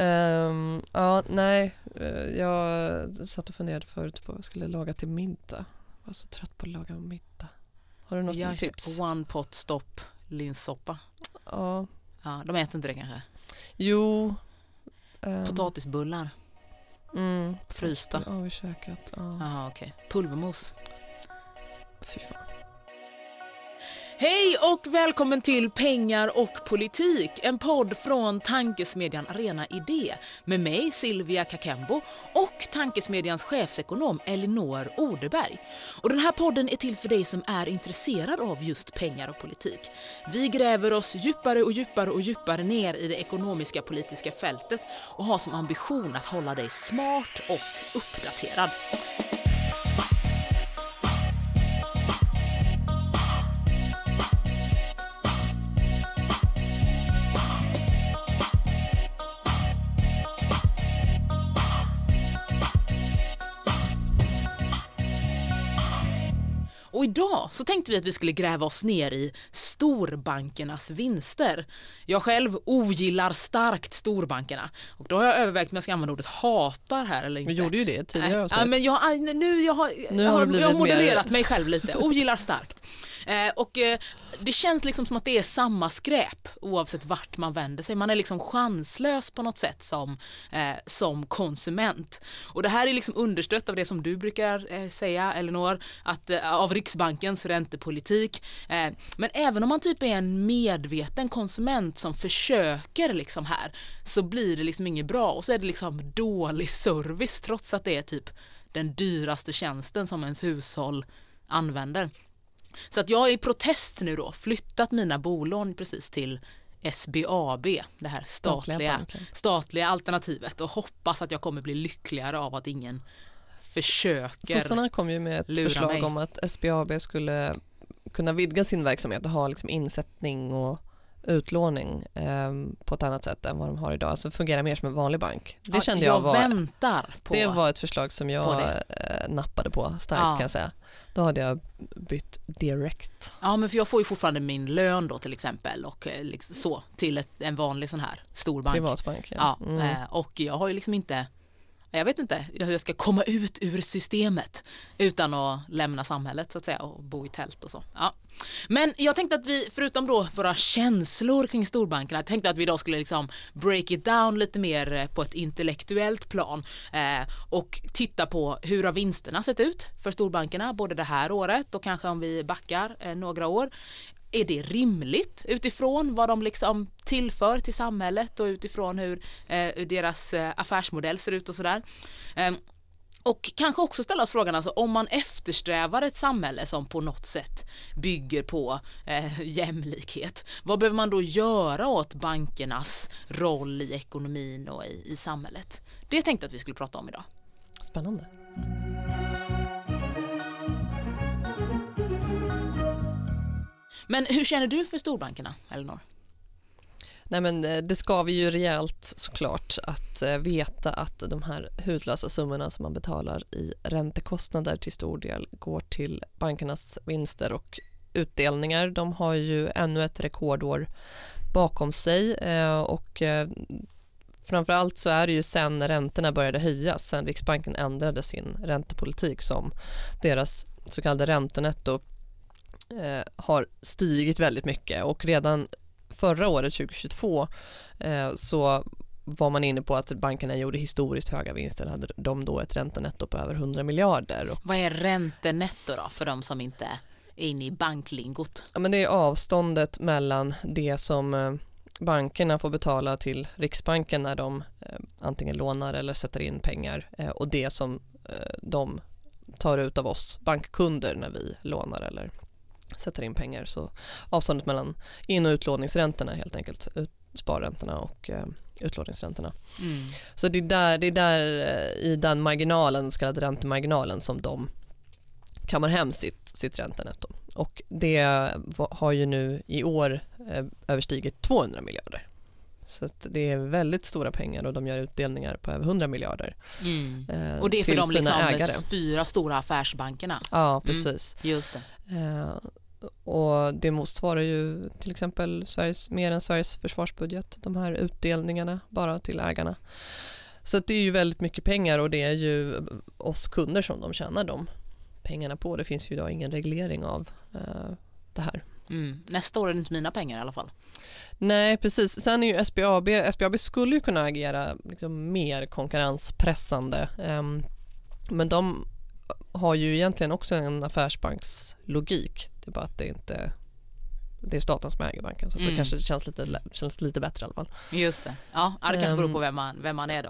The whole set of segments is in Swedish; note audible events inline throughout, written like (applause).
Ehm, ja, nej. Eh, Jag satt och funderade förut på vad jag skulle laga till middag. Jag var så trött på att laga middag. Har du något Jag tips? One pot stop linssoppa. Ja. Ja, de äter inte det kanske. Jo. ehm, Potatisbullar, Mm, frysta. Ja, i köket. Ja. Jaha, okej. Pulvermos. Fy fan. Hej och välkommen till Pengar och politik, en podd från tankesmedjan Arena Idé med mig Silvia Kakembo och tankesmedjans chefsekonom Elinor Odeberg. Och den här podden är till för dig som är intresserad av just pengar och politik. Vi gräver oss djupare och djupare och djupare ner i det ekonomiska politiska fältet och har som ambition att hålla dig smart och uppdaterad. Och idag så tänkte vi att vi skulle gräva oss ner i storbankernas vinster. Jag själv ogillar starkt storbankerna och då har jag övervägt om jag ska använda ordet hatar här eller inte. Vi gjorde ju det tidigare avsnitt. ja, men jag, nu, jag har, Nu jag har jag har modererat mer- mig själv lite, ogillar starkt. Eh, och eh, det känns liksom som att det är samma skräp oavsett vart man vänder sig. Man är liksom chanslös på något sätt som, eh, som konsument. Och det här är liksom understött av det som du brukar eh, säga Elinor, att, eh, av Riksbankens räntepolitik. Eh, men även om man typ är en medveten konsument som försöker liksom här så blir det liksom inget bra och så är det liksom dålig service trots att det är typ den dyraste tjänsten som ens hushåll använder. Så att jag har i protest nu då flyttat mina bolån precis till SBAB, det här Statliga statliga, alternativet och hoppas att jag kommer bli lyckligare av att ingen försöker. Sossarna kom ju med ett förslag mig. om att SBAB skulle kunna vidga sin verksamhet och ha liksom insättning och utlåning ehm, på ett annat sätt än vad de har idag. Alltså fungera mer som en vanlig bank. Det Ja, kände jag, jag var, väntar på det var ett förslag som jag eh, nappade på starkt Ja. kan jag säga. Då hade jag bytt direkt. Ja men för jag får ju fortfarande min lön då till exempel och eh, liksom så till ett, en vanlig sån här storbank. Privatbank. Ja, Mm. eh, och jag har ju liksom inte jag vet inte hur jag ska komma ut ur systemet utan att lämna samhället så att säga och bo i tält och så. Ja. Men jag tänkte att vi, förutom då våra känslor kring storbankerna, jag tänkte att vi idag skulle liksom break it down lite mer eh, på ett intellektuellt plan eh, och titta på hur har vinsterna sett ut för storbankerna både det här året och kanske om vi backar eh, några år. Är det rimligt utifrån vad de liksom tillför till samhället och utifrån hur, eh, hur deras eh, affärsmodell ser ut och sådär. Eh, och kanske också ställa oss frågan, alltså, om man eftersträvar ett samhälle som på något sätt bygger på eh, jämlikhet, vad behöver man då göra åt bankernas roll i ekonomin och i, i samhället? Det tänkte jag att vi skulle prata om idag. Spännande. Men hur känner du för storbankerna, Elinor? Nej, men eh, det ska vi ju rejält såklart att eh, veta att de här hutlösa summorna som man betalar i räntekostnader till stor del går till bankernas vinster och utdelningar. De har ju ännu ett rekordår bakom sig eh, och framförallt så är det ju sen räntorna började höjas, sen Riksbanken ändrade sin räntepolitik som deras så kallade räntenetto eh, har stigit väldigt mycket och redan förra året 2022 eh, så var man inne på att bankerna gjorde historiskt höga vinster hade de då ett räntenetto på över 100 miljarder. Vad är räntenetto då för de som inte är inne i banklingot? ja, men det är avståndet mellan det som eh, bankerna får betala till Riksbanken när de eh, antingen lånar eller sätter in pengar eh, och det som eh, de tar ut av oss bankkunder när vi lånar eller sätter in pengar. Så avståndet mellan in och utlåningsräntorna helt enkelt, ut, sparräntorna och eh, utlåningsräntorna. Mm. Så det är där, det är där eh, i den marginalen, så kallade räntemarginalen som de kammar hem sitt, sitt räntenetto. Och det har ju nu i år eh, överstigit 200 miljarder. Så det är väldigt stora pengar och de gör utdelningar på över 100 miljarder Mm. eh, Och det är för till de liksom ägare. fyra stora affärsbankerna. Ja, precis. Just det. Eh, och det motsvarar ju till exempel Sveriges, mer än Sveriges försvarsbudget, de här utdelningarna bara till ägarna. Så det är ju väldigt mycket pengar och det är ju oss kunder som de tjänar de pengarna på. Det finns ju idag ingen reglering av eh, det här. Mm. Nästa år är det inte mina pengar i alla fall. Nej, precis. Sen är ju SBAB, SBAB skulle ju kunna agera liksom mer konkurrenspressande. Um, men de har ju egentligen också en affärsbankslogik. Det är bara att det inte det är staten som äger banken så mm. det kanske känns lite, känns lite bättre i alla fall. Just det, ja det kanske beror på ehm. vem man, vem man är då.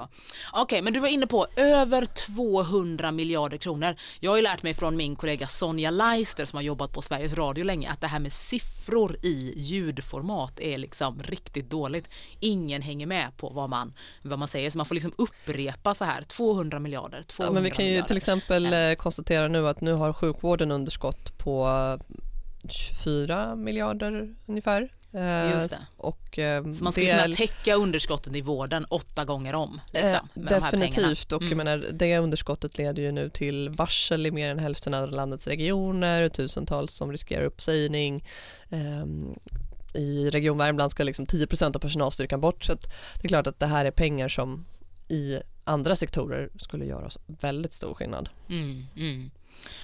Okej, okay, men du var inne på över 200 miljarder kronor. Jag har ju lärt mig från min kollega Sonja Leister som har jobbat på Sveriges Radio länge att det här med siffror i ljudformat är liksom riktigt dåligt. Ingen hänger med på vad man, vad man säger så man får liksom upprepa så här 200 miljarder. 200 ja, men vi kan ju miljarder. till exempel. Eh, konstatera nu att nu har sjukvården underskott på 24 miljarder ungefär. Eh, Just det. Och, eh, så man skulle kunna täcka underskotten i vården åtta gånger om? Liksom, eh, definitivt och mm. menar, det underskottet leder ju nu till varsel i mer än hälften av landets regioner, tusentals som riskerar uppsägning. Eh, I Region Värmland ska liksom 10% av personalstyrkan bort så det är klart att det här är pengar som i andra sektorer skulle göra väldigt stor skillnad. Mm, mm.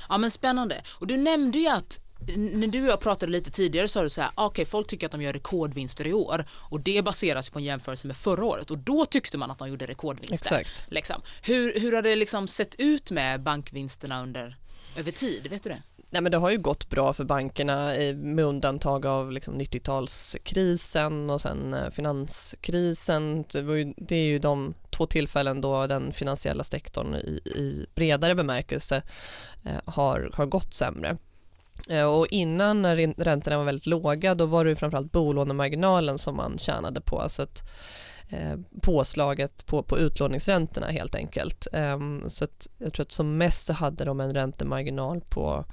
Ja men spännande och du nämnde ju att när du och jag pratade lite tidigare sa du så här, ah, okej okay, folk tycker att de gör rekordvinster i år och det baseras på en jämförelse med förra året och då tyckte man att de gjorde rekordvinster. Exakt. Liksom. Hur, hur har det liksom sett ut med bankvinsterna under, över tid? Vet du det? Nej, men det har ju gått bra för bankerna med undantag av liksom 90-talskrisen och sen eh, finanskrisen. Det är ju de två tillfällen då den finansiella sektorn i, i bredare bemärkelse eh, har, har gått sämre. Eh, och innan när räntorna var väldigt låga då var det framförallt bolånemarginalen som man tjänade på. Så att, eh, påslaget på, på utlåningsräntorna helt enkelt. Eh, så att jag tror att som mest så hade de en räntemarginal på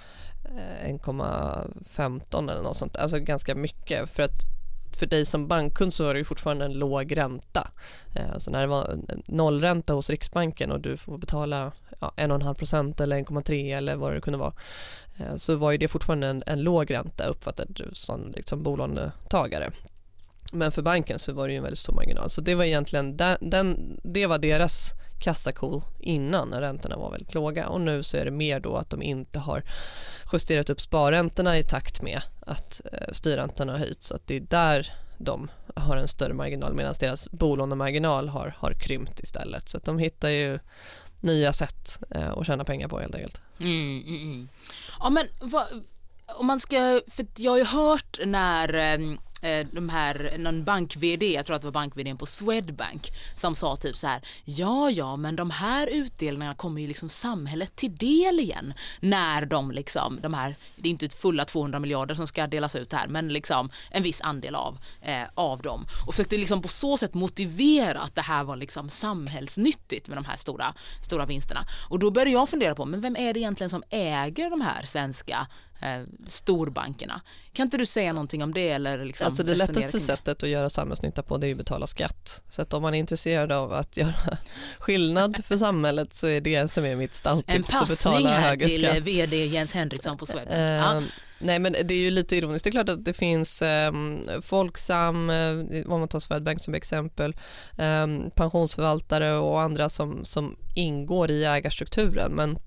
eh, 1,15 eller något sånt, alltså ganska mycket för att för dig som bankkund så är det fortfarande en låg ränta. Eh, så när det var nollränta hos Riksbanken och du får betala ja, 1,5 procent eller 1,3 eller vad det kunde vara. Eh, så var ju det fortfarande en, en låg ränta uppfattade du som liksom bolånetagare. Men för banken så var det ju en väldigt stor marginal. Så det var egentligen den, den, det var deras kassako innan när räntorna var väldigt låga. Och nu så är det mer då att de inte har justerat upp sparräntorna i takt med att eh, styrräntorna har höjts. Så att det är där de har en större marginal medan deras bolånemarginal har, har krympt istället. Så att de hittar ju nya sätt eh, att tjäna pengar på helt enkelt. Mm, mm, mm. Ja men vad, om man ska, för jag har ju hört när Eh, Eh, de här, någon bank-VD, jag tror att det var bank-vd på Swedbank som sa typ så här, ja ja men de här utdelningarna kommer ju liksom samhället till del igen när de liksom, de här, det är inte fulla 200 miljarder som ska delas ut här men liksom en viss andel av, eh, av dem. Och försökte liksom på så sätt motivera att det här var liksom samhällsnyttigt med de här stora, stora vinsterna. Och då började jag fundera på, men vem är det egentligen som äger de här svenska eh, storbankerna. Kan inte du säga någonting om det? Eller liksom alltså det lättaste sättet att göra samhällsnytta på det är att betala skatt. Så att om man är intresserad av att göra (laughs) skillnad för samhället så är det som är mitt stalltips. En passning här till skatt. vd Jens Henriksson på Swedbank. Uh, ja. Nej men det är ju lite ironiskt. Det är klart att det finns eh, Folksam, eh, om man tar Swedbank som exempel, eh, pensionsförvaltare och andra som, som ingår i ägarstrukturen men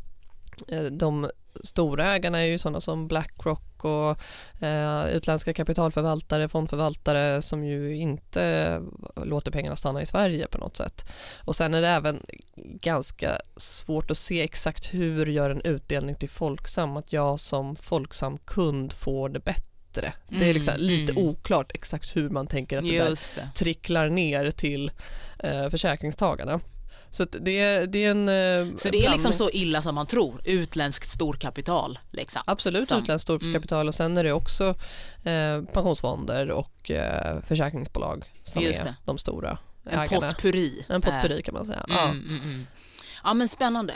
eh, de stora ägarna är ju sådana som Blackrock och eh, utländska kapitalförvaltare, fondförvaltare som ju inte låter pengarna stanna i Sverige på något sätt. Och sen är det även ganska svårt att se exakt hur gör en utdelning till Folksam att jag som Folksam-kund får det bättre. Mm, det är liksom mm, lite mm. oklart exakt hur man tänker att det där det. tricklar ner till eh, försäkringstagarna. Så det, det är en eh, Så det är liksom så illa som man tror, utländskt storkapital? Liksom. Absolut som, utländskt storkapital mm. och sen är det också eh, pensionsfonder och eh, försäkringsbolag som Just är det. de stora en ägarna. Potpurri. En potpurri kan man säga. Mm, ja. Mm, mm. Ja men spännande.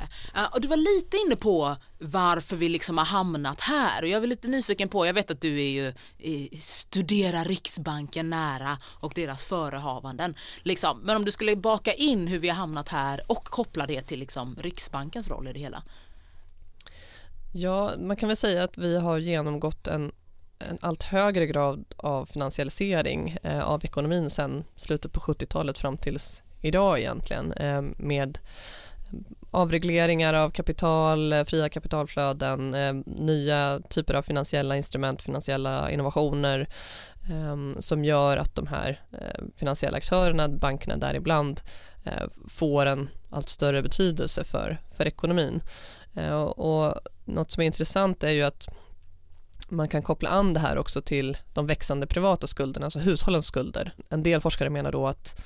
Och du var lite inne på varför vi liksom har hamnat här och jag är lite nyfiken på, jag vet att du är ju i, studerar Riksbanken nära och deras förehavanden. Liksom. Men om du skulle baka in hur vi har hamnat här och koppla det till liksom Riksbankens roll i det hela. Ja, man kan väl säga att vi har genomgått en en allt högre grad av finansialisering eh, av ekonomin sedan slutet på 70-talet fram tills idag egentligen eh, med avregleringar av kapital, eh, fria kapitalflöden, eh, nya typer av finansiella instrument, finansiella innovationer ehm, som gör att de här eh, finansiella aktörerna, bankerna däribland, får en allt större betydelse för, för ekonomin. Och något som är intressant är ju att man kan koppla an det här också till de växande privata skulderna, alltså hushållens skulder. En del forskare menar då att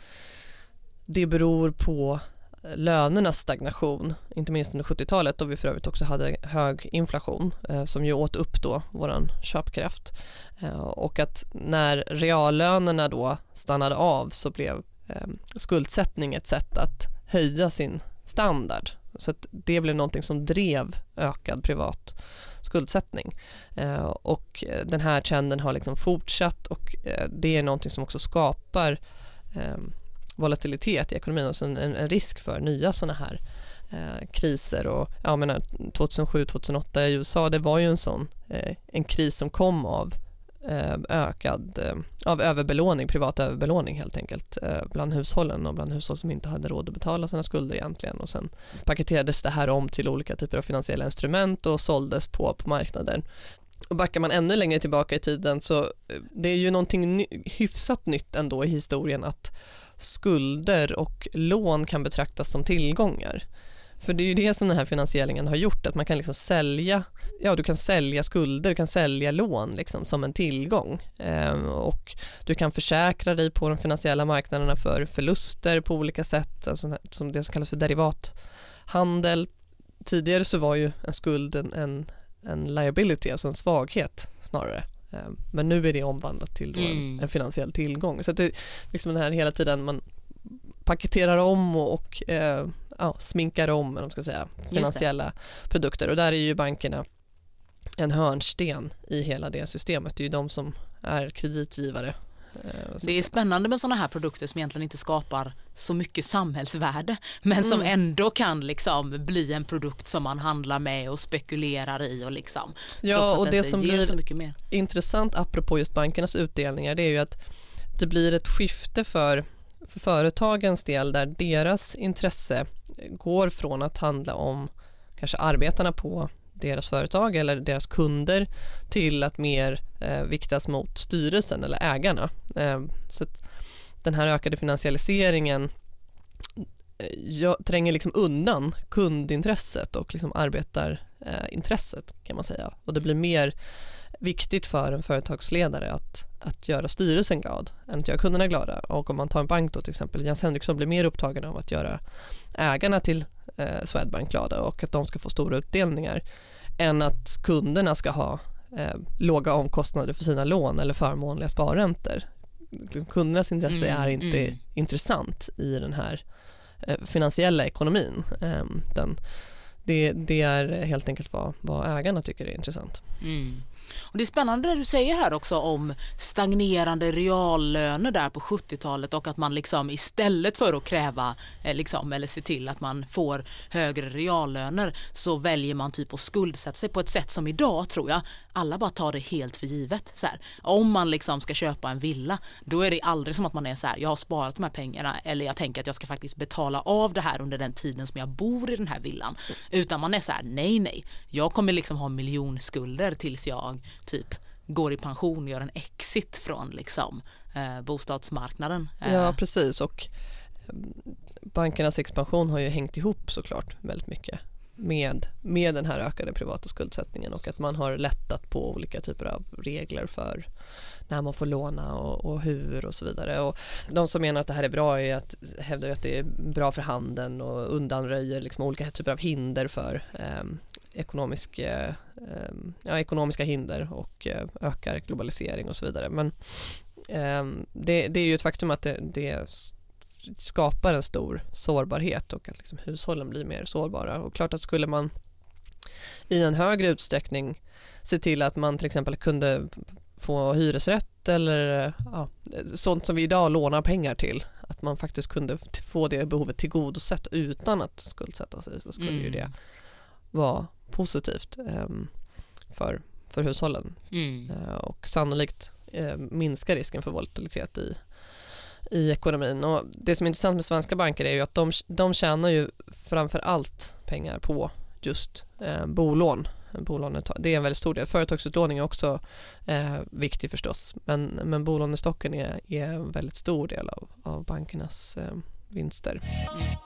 det beror på lönernas stagnation, inte minst under 70-talet då vi för övrigt också hade hög inflation eh, som ju åt upp då vår köpkraft eh, och att när reallönerna då stannade av så blev eh, skuldsättning ett sätt att höja sin standard så att det blev någonting som drev ökad privat skuldsättning. Eh, och den här trenden har liksom fortsatt och eh, det är någonting som också skapar eh, volatilitet i ekonomin, och en, en risk för nya sådana här eh, kriser. Och, jag menar, 2007-2008 i USA det var ju en sån eh, en kris som kom av eh, ökad eh, av överbelåning, privat överbelåning helt enkelt eh, bland hushållen och bland hushåll som inte hade råd att betala sina skulder egentligen och sen paketerades det här om till olika typer av finansiella instrument och såldes på, på marknaden. Och backar man ännu längre tillbaka i tiden så eh, det är ju någonting ny, hyfsat nytt ändå i historien att skulder och lån kan betraktas som tillgångar. För det är ju det som den här finansieringen har gjort, att man kan liksom sälja, ja du kan sälja skulder, du kan sälja lån liksom som en tillgång ehm, och du kan försäkra dig på de finansiella marknaderna för förluster på olika sätt, alltså som det som kallas för derivathandel. Tidigare så var ju en skuld en, en, en liability, alltså en svaghet snarare. Ehm, men nu är det omvandlat till en, mm. en, finansiell tillgång. Så det liksom den här hela tiden man paketerar om och, och eh, ja, sminkar om de ska säga, finansiella produkter och där är ju bankerna en hörnsten i hela det systemet. Det är ju de som är kreditgivare Eh, det är spännande med sådana här produkter som egentligen inte skapar så mycket samhällsvärde men som mm. ändå kan liksom bli en produkt som man handlar med och spekulerar i och liksom. Ja och det, det som blir intressant apropå just bankernas utdelningar det är ju att det blir ett skifte för, för företagens del där deras intresse går från att handla om kanske arbetarna på deras företag eller deras kunder till att mer eh, viktas mot styrelsen eller ägarna. Eh, så den här ökade finansialiseringen eh, jag tränger liksom undan kundintresset och liksom arbetarintresset eh, kan man säga och det blir mer viktigt för en företagsledare att, att göra styrelsen glad än att göra kunderna glada och om man tar en bank då till exempel Jens Henriksson blir mer upptagen av att göra ägarna till eh, Swedbank glada och att de ska få stora utdelningar än att kunderna ska ha eh, låga omkostnader för sina lån eller förmånliga sparräntor. Kundernas intresse mm, är inte mm. intressant i den här eh, finansiella ekonomin. Eh, den, det, det, är helt enkelt vad, vad ägarna tycker är intressant. Mm. Och det är spännande det du säger här också om stagnerande reallöner där på 70-talet och att man liksom istället för att kräva eh, liksom, eller se till att man får högre reallöner så väljer man typ att skuldsätta sig på ett sätt som idag tror jag alla bara tar det helt för givet. Så här, om man liksom ska köpa en villa då är det aldrig som att man är så här jag har sparat de här pengarna eller jag tänker att jag ska faktiskt betala av det här under den tiden som jag bor i den här villan utan man är så här nej nej jag kommer liksom ha miljonskulder tills jag typ går i pension och gör en exit från liksom, eh, bostadsmarknaden. Ja eh. precis och eh, bankernas expansion har ju hängt ihop såklart väldigt mycket med, med den här ökade privata skuldsättningen och att man har lättat på olika typer av regler för när man får låna och, och hur och så vidare. Och de som menar att det här är bra är att hävdar att det är bra för handeln och undanröjer liksom olika typer av hinder för eh, ekonomisk, eh, ja, ekonomiska hinder och eh, ökar globalisering och så vidare. Men ehm, det, det, är ju ett faktum att det, det skapar en stor sårbarhet och att liksom hushållen blir mer sårbara. Och klart att skulle man i en högre utsträckning se till att man till exempel kunde få hyresrätt eller ja, sånt som vi idag lånar pengar till att man faktiskt kunde få det behovet tillgodosett utan att skuldsätta sig så skulle mm. ju det vara positivt um, för, för hushållen Mm. eh, och sannolikt eh, minska risken för volatilitet i, i ekonomin. Och det som är intressant med svenska banker är ju att de, de tjänar ju framför allt pengar på just eh, bolån. Det är en väldigt stor del. Företagsutlåning är också eh, viktig förstås men, men bolånestocken är, är en väldigt stor del av, av bankernas eh, vinster. Mm.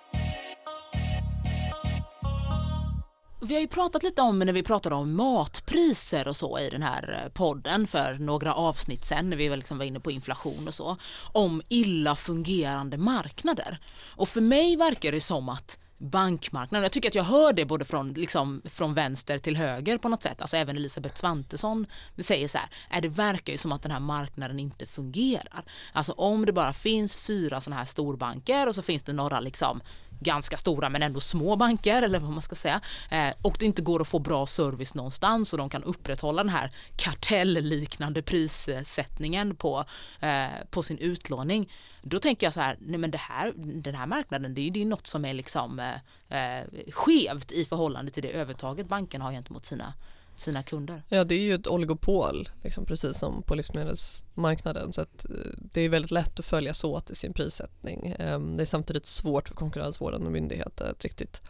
Vi har ju pratat lite om när vi pratade om matpriser och så i den här eh, podden för några avsnitt sen när vi liksom var inne på inflation och så om illa fungerande marknader. Och för mig verkar det som att bankmarknaden, jag tycker att jag hör det både från, liksom, från vänster till höger på något sätt, alltså även Elisabeth Svantesson säger så här, är det verkar ju som att den här marknaden inte fungerar. Alltså om det bara finns fyra sådana här storbanker och så finns det några liksom ganska stora men ändå små banker eller vad man ska säga. Eh, och det inte går att få bra service någonstans och de kan upprätthålla den här kartellliknande prissättningen på, eh, på sin utlåning. Då tänker jag så här, nej men det här, den här marknaden det är ju något som är liksom eh, eh, skevt i förhållande till det övertaget bankerna har gentemot sina sina kunder. Ja, det är ju ett oligopol, liksom, precis som på livsmedelsmarknaden. Så att, eh, det är väldigt lätt att följas åt i sin prissättning. Ehm, det är samtidigt svårt för konkurrensvårdande myndigheter att riktigt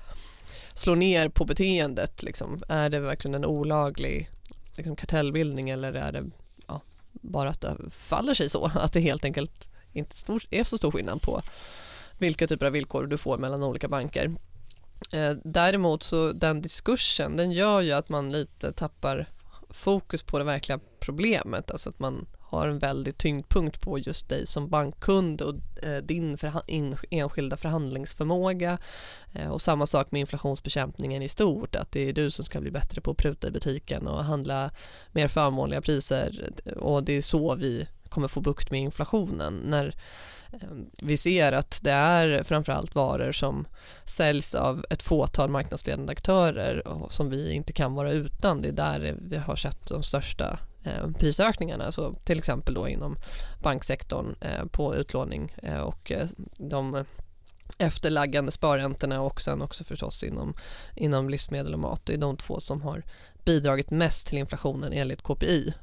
slå ner på beteendet. Liksom. Är det verkligen en olaglig liksom, kartellbildning eller är det ja, bara att det faller sig så? Att det helt enkelt inte är så stor skillnad på vilka typer av villkor du får mellan olika banker. Eh, däremot så den diskursen den gör ju att man lite tappar fokus på det verkliga problemet. Alltså att man har en väldig tyngdpunkt på just dig som bankkund och eh, din förha- in, enskilda förhandlingsförmåga. Eh, och samma sak med inflationsbekämpningen i stort. Att det är du som ska bli bättre på att pruta i butiken och handla mer förmånliga priser. Och det är så vi kommer få bukt med inflationen. När eh, vi ser att det är framförallt varor som säljs av ett fåtal marknadsledande aktörer och som vi inte kan vara utan. Det är där vi har sett de största eh, prisökningarna, så till exempel då inom banksektorn eh, på utlåning och de efterlaggande sparräntorna och sen också förstås inom, inom livsmedel och mat. Det är de två som har bidragit mest till inflationen enligt KPI,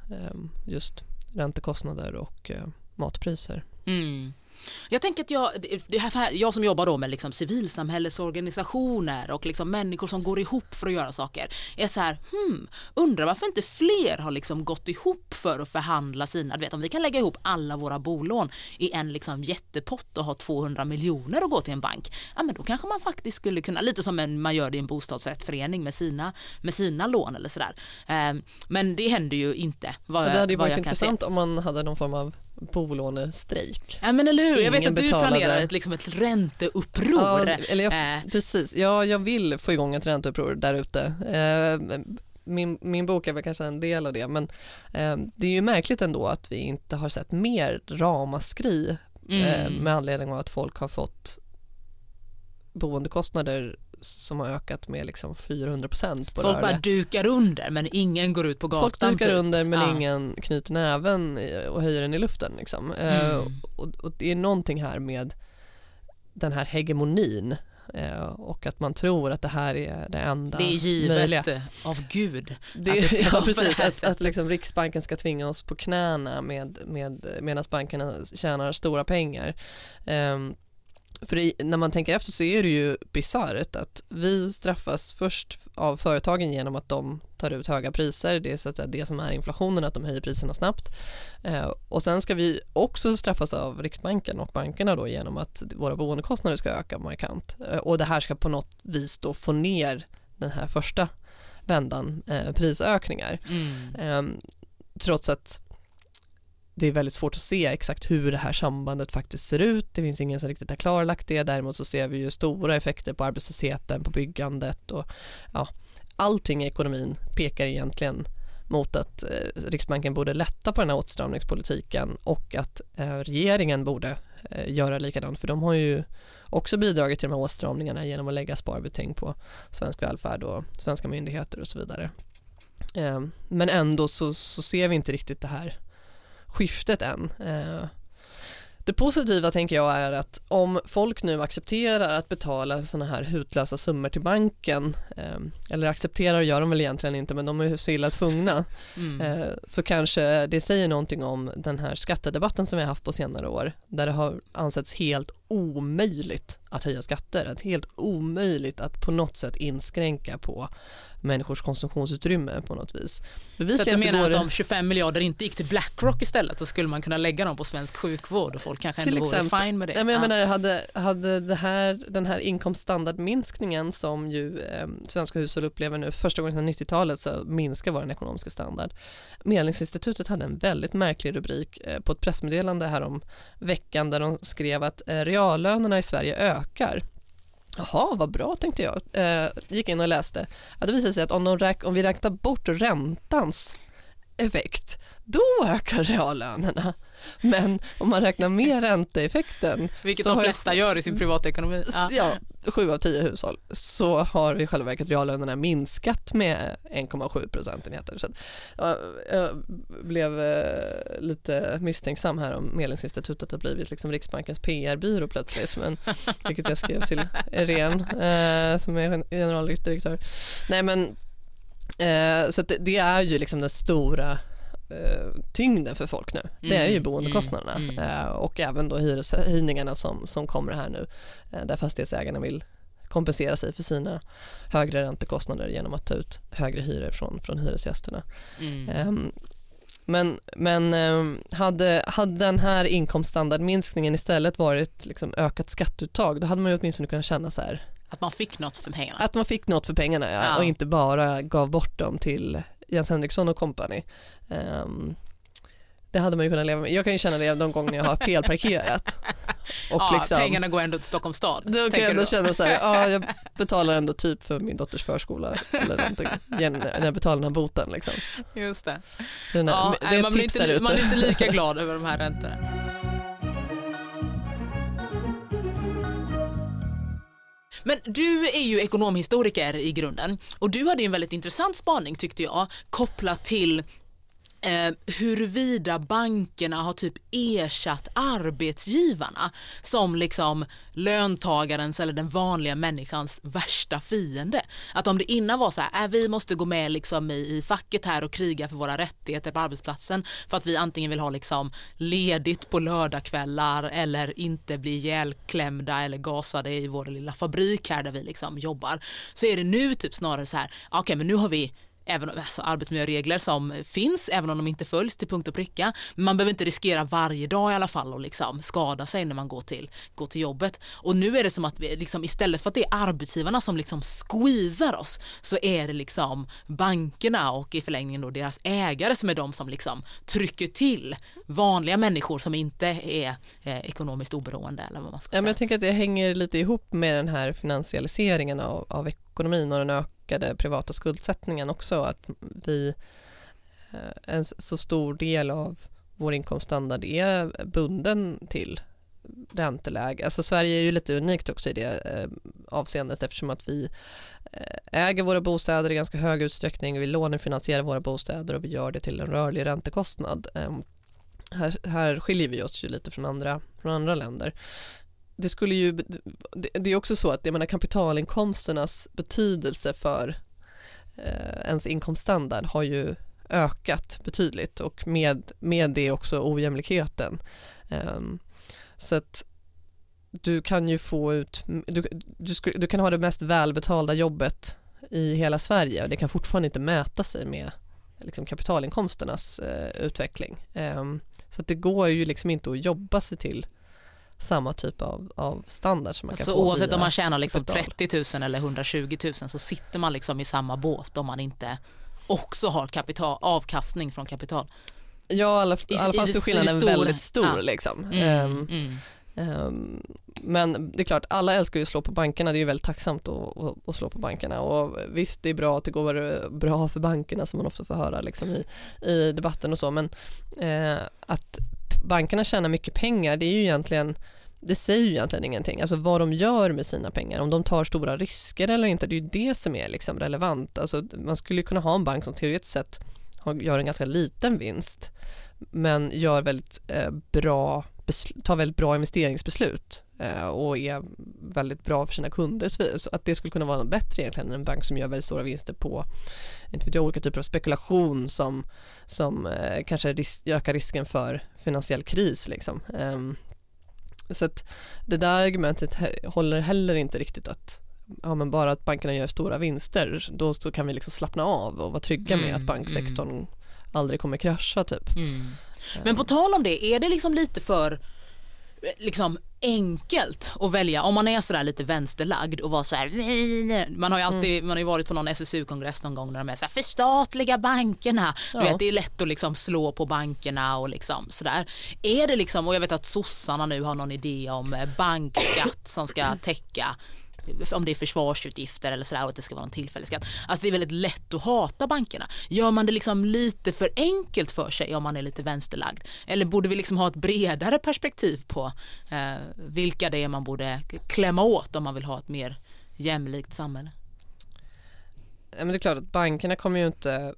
just räntekostnader och eh, matpriser. Mm. Jag tänker att jag, det här, jag som jobbar då med liksom civilsamhällesorganisationer och liksom människor som går ihop för att göra saker är så här, hmm, undrar varför inte fler har liksom gått ihop för att förhandla sina, du vet om vi kan lägga ihop alla våra bolån i en liksom jättepott och ha 200 miljoner och gå till en bank, ja men då kanske man faktiskt skulle kunna, lite som en, man gör det i en bostadsrättsförening med sina, med sina lån eller sådär. Um, men det händer ju inte. Vad, det hade ju varit intressant om man hade någon form av bolånestrejk. Ja men eller hur, jag vet att du betalade- planerar ett, liksom ett ränteuppror. Ja, eller jag, Eh. Precis, ja, jag vill få igång ett ränteuppror där ute. Eh, min, min bok är väl kanske en del av det men eh, det är ju märkligt ändå att vi inte har sett mer ramaskri Mm. med anledning av att folk har fått boendekostnader som har ökat med liksom 400 procent på Folk bara rörliga. dukar under men ingen går ut på gatan. Folk dukar typ. under men Ja. ingen knyter näven och höjer den i luften. Liksom. Eh, Mm. och, och det är någonting här med den här hegemonin eh, och att man tror att det här är det enda Det är givet möjliga. av Gud. Det, att det ska (laughs) ja, precis, att, att liksom Riksbanken ska tvinga oss på knäna med, med, medan bankerna tjänar stora pengar. Ehm, för i, när man tänker efter så är det ju bisarrt att vi straffas först av företagen genom att de tar ut höga priser. Det är så att det som är inflationen, att de höjer priserna snabbt. Eh, och sen ska vi också straffas av Riksbanken och bankerna då genom att våra boendekostnader ska öka markant. Eh, och det här ska på något vis då få ner den här första vändan eh, prisökningar. Mm. Eh, trots att det är väldigt svårt att se exakt hur det här sambandet faktiskt ser ut. Det finns ingen som riktigt har klarlagt det. Däremot så ser vi ju stora effekter på arbetslösheten, på byggandet och ja, allting i ekonomin pekar egentligen mot att eh, Riksbanken borde lätta på den här åtstramningspolitiken och att eh, regeringen borde eh, göra likadant för de har ju också bidragit till de här åtstramningarna genom att lägga sparbeting på svensk välfärd och svenska myndigheter och så vidare. Eh, men ändå så, så ser vi inte riktigt det här skiftet än. Eh, Det positiva tänker jag är att om folk nu accepterar att betala sådana här hutlösa summor till banken eh, eller accepterar gör de väl egentligen inte men de är så illa tvungna Mm. eh, så kanske det säger någonting om den här skattedebatten som vi har haft på senare år där det har ansetts helt omöjligt att höja skatter, att helt omöjligt att på något sätt inskränka på människors konsumtionsutrymme på något vis. Så du Bevisligen så menar går att det- om 25 miljarder inte gick till Blackrock istället så skulle man kunna lägga dem på svensk sjukvård och folk kanske ändå vore exempel. fine med det. Nej, men jag Ja. menar, hade, hade det här, den här inkomststandardminskningen som ju eh, svenska hushåll upplever nu, första gången sedan 90-talet så minskar vår ekonomiska standard. Medlingsinstitutet hade en väldigt märklig rubrik eh, på ett pressmeddelande här om veckan där de skrev att eh, reallönerna i Sverige ökar. Jaha, vad bra tänkte jag. Eh, gick in och läste. Ja, det visade sig att om, de räk- om vi räknar bort räntans effekt, då ökar reallönerna. Men om man räknar med ränteeffekten, Vilket så de har- flesta gör i sin privatekonomi. Ja. ja, sju av tio hushåll, så har i själva verket reallönerna minskat med 1,7 procentenheter. Så att, ja, jag blev eh, lite misstänksam här om Medlingsinstitutet har blivit liksom Riksbankens PR-byrå plötsligt, men, (laughs) vilket jag skrev till Irene eh, som är generaldirektör. Nej men, eh, så det, det är ju liksom den stora eh, tyngden för folk nu. Det är ju Mm, boendekostnaderna mm, eh, och även då hyreshöjningarna som, som kommer här nu eh, där fastighetsägarna vill kompensera sig för sina högre räntekostnader genom att ta ut högre hyror från, från hyresgästerna. Mm. Ehm, Men, men ehm, hade, hade den här inkomststandardminskningen istället varit liksom ökat skatteuttag då hade man ju åtminstone kunnat känna så här, Att man fick något för pengarna. att man fick något för pengarna ja, Ja. och inte bara gav bort dem till Jens Henriksson och company. Ehm, det hade man ju kunnat leva med. Jag kan ju känna det de gånger jag har felparkerat. Och ja, liksom, Pengarna går ändå till Stockholms stad. då kan jag ändå du. känna så här, ja, jag (laughs) betalar ändå typ för min dotters förskola eller någonting när jag betalar den här boten. Liksom. Just det. Den här, Ja, det är man, blir inte, man är inte lika (laughs) glad över de här räntorna. Men du är ju ekonomhistoriker i grunden och du hade en väldigt intressant spaning tyckte jag kopplat till eh, huruvida bankerna har typ ersatt arbetsgivarna som liksom löntagarens eller den vanliga människans värsta fiende. Att om det innan var så här, äh, vi måste gå med liksom i, i facket här och kriga för våra rättigheter på arbetsplatsen för att vi antingen vill ha liksom ledigt på lördagskvällar eller inte bli ihjälklämda eller gasade i vår lilla fabrik här där vi liksom jobbar. Så är det nu typ snarare så här, okej men nu har vi även alltså arbetsmiljöregler som finns, även om de inte följs till punkt och pricka. Men man behöver inte riskera varje dag i alla fall och liksom skada sig när man går till, går till jobbet. Och nu är det som att vi, liksom, istället för att det är arbetsgivarna som liksom squeezar oss så är det liksom bankerna och i förlängningen då deras ägare som är de som liksom trycker till vanliga människor som inte är eh, ekonomiskt oberoende eller vad man ska Ja, men säga. jag tänker att det hänger lite ihop med den här finansialiseringen av, av ekonomin och den ökade privata skuldsättningen också. Att vi, eh, en så stor del av vår inkomststandard är bunden till ränteläge. Alltså Sverige är ju lite unikt också i det eh, avseendet eftersom att vi eh, äger våra bostäder i ganska hög utsträckning. Vi lånefinansierar våra bostäder och vi gör det till en rörlig räntekostnad. Eh, här, här skiljer vi oss ju lite från andra, från andra länder det skulle ju, det, är också så att jag menar kapitalinkomsternas betydelse för eh, ens inkomststandard har ju ökat betydligt och med, med det också ojämlikheten. Ehm, så att du kan ju få ut, du, du, sku- du kan ha det mest välbetalda jobbet i hela Sverige och det kan fortfarande inte mäta sig med liksom kapitalinkomsternas eh, utveckling. Ehm, så att det går ju liksom inte att jobba sig till samma typ av, av standard som man Alltså kan få oavsett om man tjänar liksom kapital. 30 000 eller 120 000 så sitter man liksom i samma båt om man inte också har kapital, avkastning från kapital. Ja, i alla, I- i alla fall så är skillnaden väldigt stor. ja. Liksom. Mm, Ehm, mm. ehm, men det är klart, alla älskar ju att slå på bankerna. Det är ju väldigt tacksamt att, att, att slå på bankerna. Och visst, det är bra att det går bra för bankerna som man ofta får höra liksom, i, i debatten och så. Men eh, att bankerna tjänar mycket pengar, det är ju egentligen det säger ju egentligen ingenting. Alltså vad de gör med sina pengar, om de tar stora risker eller inte, det är ju det som är liksom relevant. Alltså man skulle ju kunna ha en bank som teoretiskt sett gör en ganska liten vinst men gör väldigt eh, bra tar väldigt bra investeringsbeslut och är väldigt bra för sina kunder så att det skulle kunna vara bättre egentligen än en bank som gör väldigt stora vinster på inte vet jag, olika typer av spekulation som, som eh, kanske ris ökar risken för finansiell kris. Liksom. Um, så att det där argumentet håller heller inte riktigt att ja, men bara att bankerna gör stora vinster då så kan vi liksom slappna av och vara trygga med mm, att banksektorn mm. aldrig kommer krascha typ. Mm. Men på tal om det, är det liksom lite för liksom enkelt att välja om man är sådär lite vänsterlagd och vara så här, man har ju alltid mm. man har ju varit på någon SSU-kongress någon gång när de är så här, förstatliga bankerna. Ja. Du vet, det är lätt att liksom slå på bankerna och liksom sådär. Är det liksom, och jag vet att sossarna nu har någon idé om eh, bankskatt som ska täcka om det är försvarsutgifter eller sådär och att det ska vara en tillfällig skatt. Alltså det är väldigt lätt att hata bankerna. Gör man det liksom lite för enkelt för sig om man är lite vänsterlagd? Eller borde vi liksom ha ett bredare perspektiv på eh, vilka det är man borde klämma åt om man vill ha ett mer jämlikt samhälle? men det är klart att bankerna kommer ju inte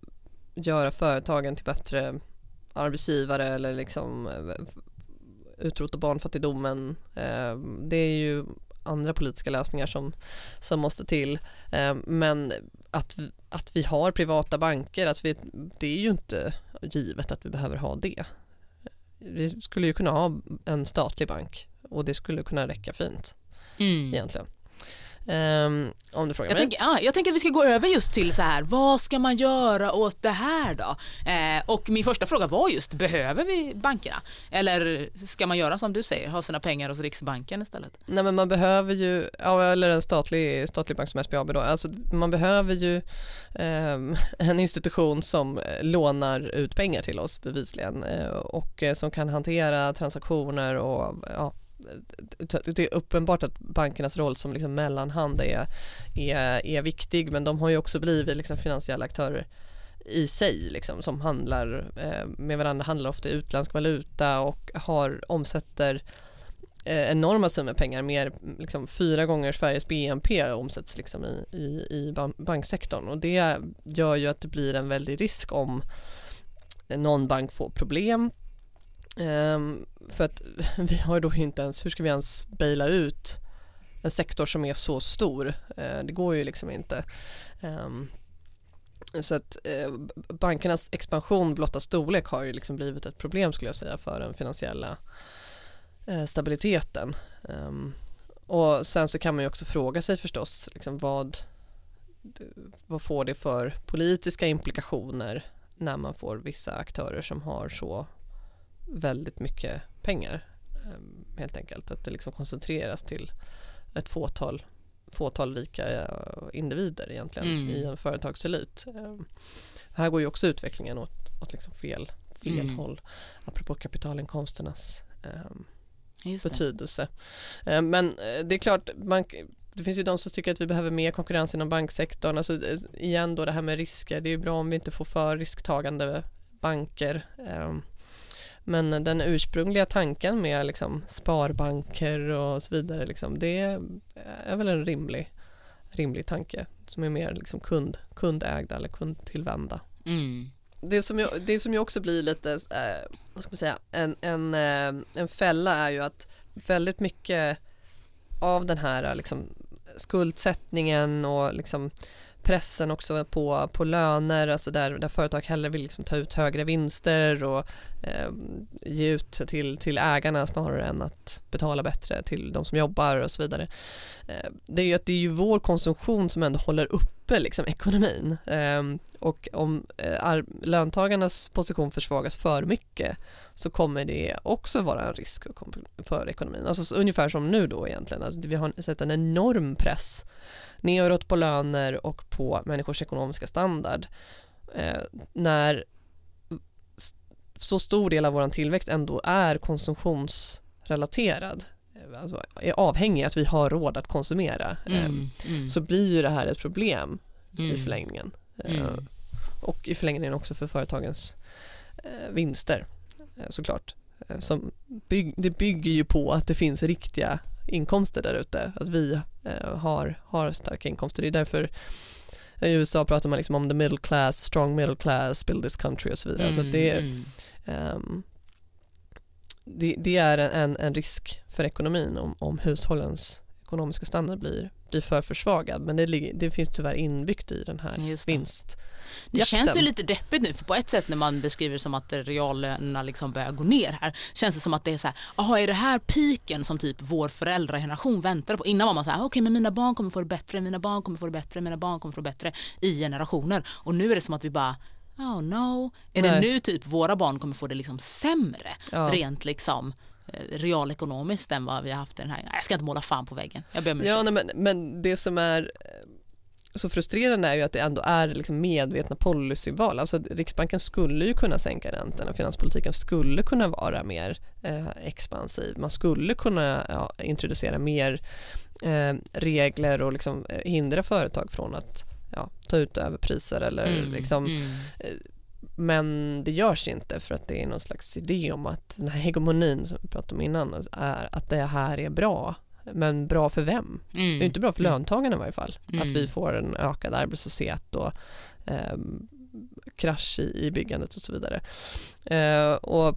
göra företagen till bättre arbetsgivare eller liksom eh, utrota barnfattigdomen. Eh, det är ju andra politiska lösningar som, som måste till. Eh, men att, att vi har privata banker, att vi, det är ju inte givet att vi behöver ha det. Vi skulle ju kunna ha en statlig bank och det skulle kunna räcka fint mm. egentligen. Um, om du frågar jag mig. Tänker, ah, jag tänker att vi ska gå över just till så här, vad ska man göra åt det här då? Eh, och min första fråga var just, behöver vi bankerna? Eller ska man göra som du säger, ha sina pengar hos Riksbanken istället? Nej men man behöver ju, eller en statlig, statlig bank som SBAB då, alltså man behöver ju eh, en institution som lånar ut pengar till oss bevisligen eh, och eh, som kan hantera transaktioner och ja, det är uppenbart att bankernas roll som liksom mellanhand är, är, är viktig men de har ju också blivit liksom finansiella aktörer i sig liksom, som handlar eh, med varandra, handlar ofta i utländsk valuta och har, omsätter eh, enorma summor pengar, mer liksom, fyra gånger Sveriges BNP omsätts liksom i, i, i banksektorn. Och det gör ju att det blir en väldig risk om någon bank får problem. Um, för att (laughs) vi har då inte ens, hur ska vi ens baila ut en sektor som är så stor? Uh, det går ju liksom inte. Um, så att eh, bankernas expansion blotta storlek har ju liksom blivit ett problem skulle jag säga för den finansiella eh, stabiliteten. Um, och sen så kan man ju också fråga sig förstås liksom vad, vad får det för politiska implikationer när man får vissa aktörer som har så väldigt mycket pengar ehm, helt enkelt. Att det liksom koncentreras till ett fåtal, fåtal rika eh, individer egentligen mm. i en företagselit. Ehm, här går ju också utvecklingen åt, åt liksom fel, fel mm. håll apropå kapitalinkomsternas um, betydelse. Um, men eh, det är klart, man, det finns ju de som tycker att vi behöver mer konkurrens inom banksektorn. Alltså, eh, igen då det här med risker, det är ju bra om vi inte får för risktagande banker. Um, men den ursprungliga tanken med liksom sparbanker och så vidare, liksom, det är väl en rimlig, rimlig tanke som är mer liksom kund, kundägda eller kundtillvända. Mm. Det, som ju, det som ju också blir lite, eh, vad ska man säga, en, en, eh, en fälla är ju att väldigt mycket av den här liksom, skuldsättningen och liksom pressen också på, på löner, alltså där, där företag hellre vill liksom ta ut högre vinster och eh, ge ut till, till ägarna snarare än att betala bättre till de som jobbar och så vidare. Eh, det är ju att det är ju vår konsumtion som ändå håller uppe liksom, ekonomin eh, och om eh, löntagarnas position försvagas för mycket så kommer det också vara en risk för ekonomin. Alltså ungefär som nu då egentligen, alltså, vi har sett en enorm press neråt på löner och på människors ekonomiska standard. Eh, när så stor del av vår tillväxt ändå är konsumtionsrelaterad eh, alltså är avhängig att vi har råd att konsumera mm, eh, mm. så blir ju det här ett problem mm. i förlängningen. Eh, mm. och i förlängningen också för företagens vinster såklart. Som bygg, det bygger ju på att det finns riktiga inkomster där ute, att vi eh, har, har starka inkomster. Det är därför i USA pratar man liksom om the middle class, strong middle class, build this country och så vidare. Mm, så det, um, det, det är en, en risk för ekonomin om, om hushållens ekonomiska standard blir, blir för försvagad men det, det finns tyvärr inbyggt i den här vinst. Det känns ju lite deppigt nu för på ett sätt när man beskriver det som att reallönerna liksom börjar gå ner här känns det som att det är så här, aha, är det här piken som typ vår föräldrageneration väntade på? Innan var man så här, okej okay, men mina barn kommer få det bättre, mina barn kommer få det bättre, mina barn kommer få det bättre i generationer och nu är det som att vi bara oh no, är Nej. det nu typ våra barn kommer få det liksom sämre ja. rent liksom realekonomiskt än vad vi har haft i den här. Jag ska inte måla fan på väggen. Jag ber ja, nej, men, men det som är så frustrerande är ju att det ändå är liksom medvetna policyval. Alltså Riksbanken skulle ju kunna sänka räntorna, finanspolitiken skulle kunna vara mer eh, expansiv. Man skulle kunna ja, introducera mer eh, regler och liksom, eh, hindra företag från att ja, ta ut överpriser eller mm, liksom mm. Men det görs inte för att det är någon slags idé om att den här hegemonin som vi pratade om innan är att det här är bra men bra för vem? Mm. Det är inte bra för mm. löntagarna i varje fall. Mm. Att vi får en ökad arbetslöshet och eh, krasch i, i byggandet och så vidare. Eh, och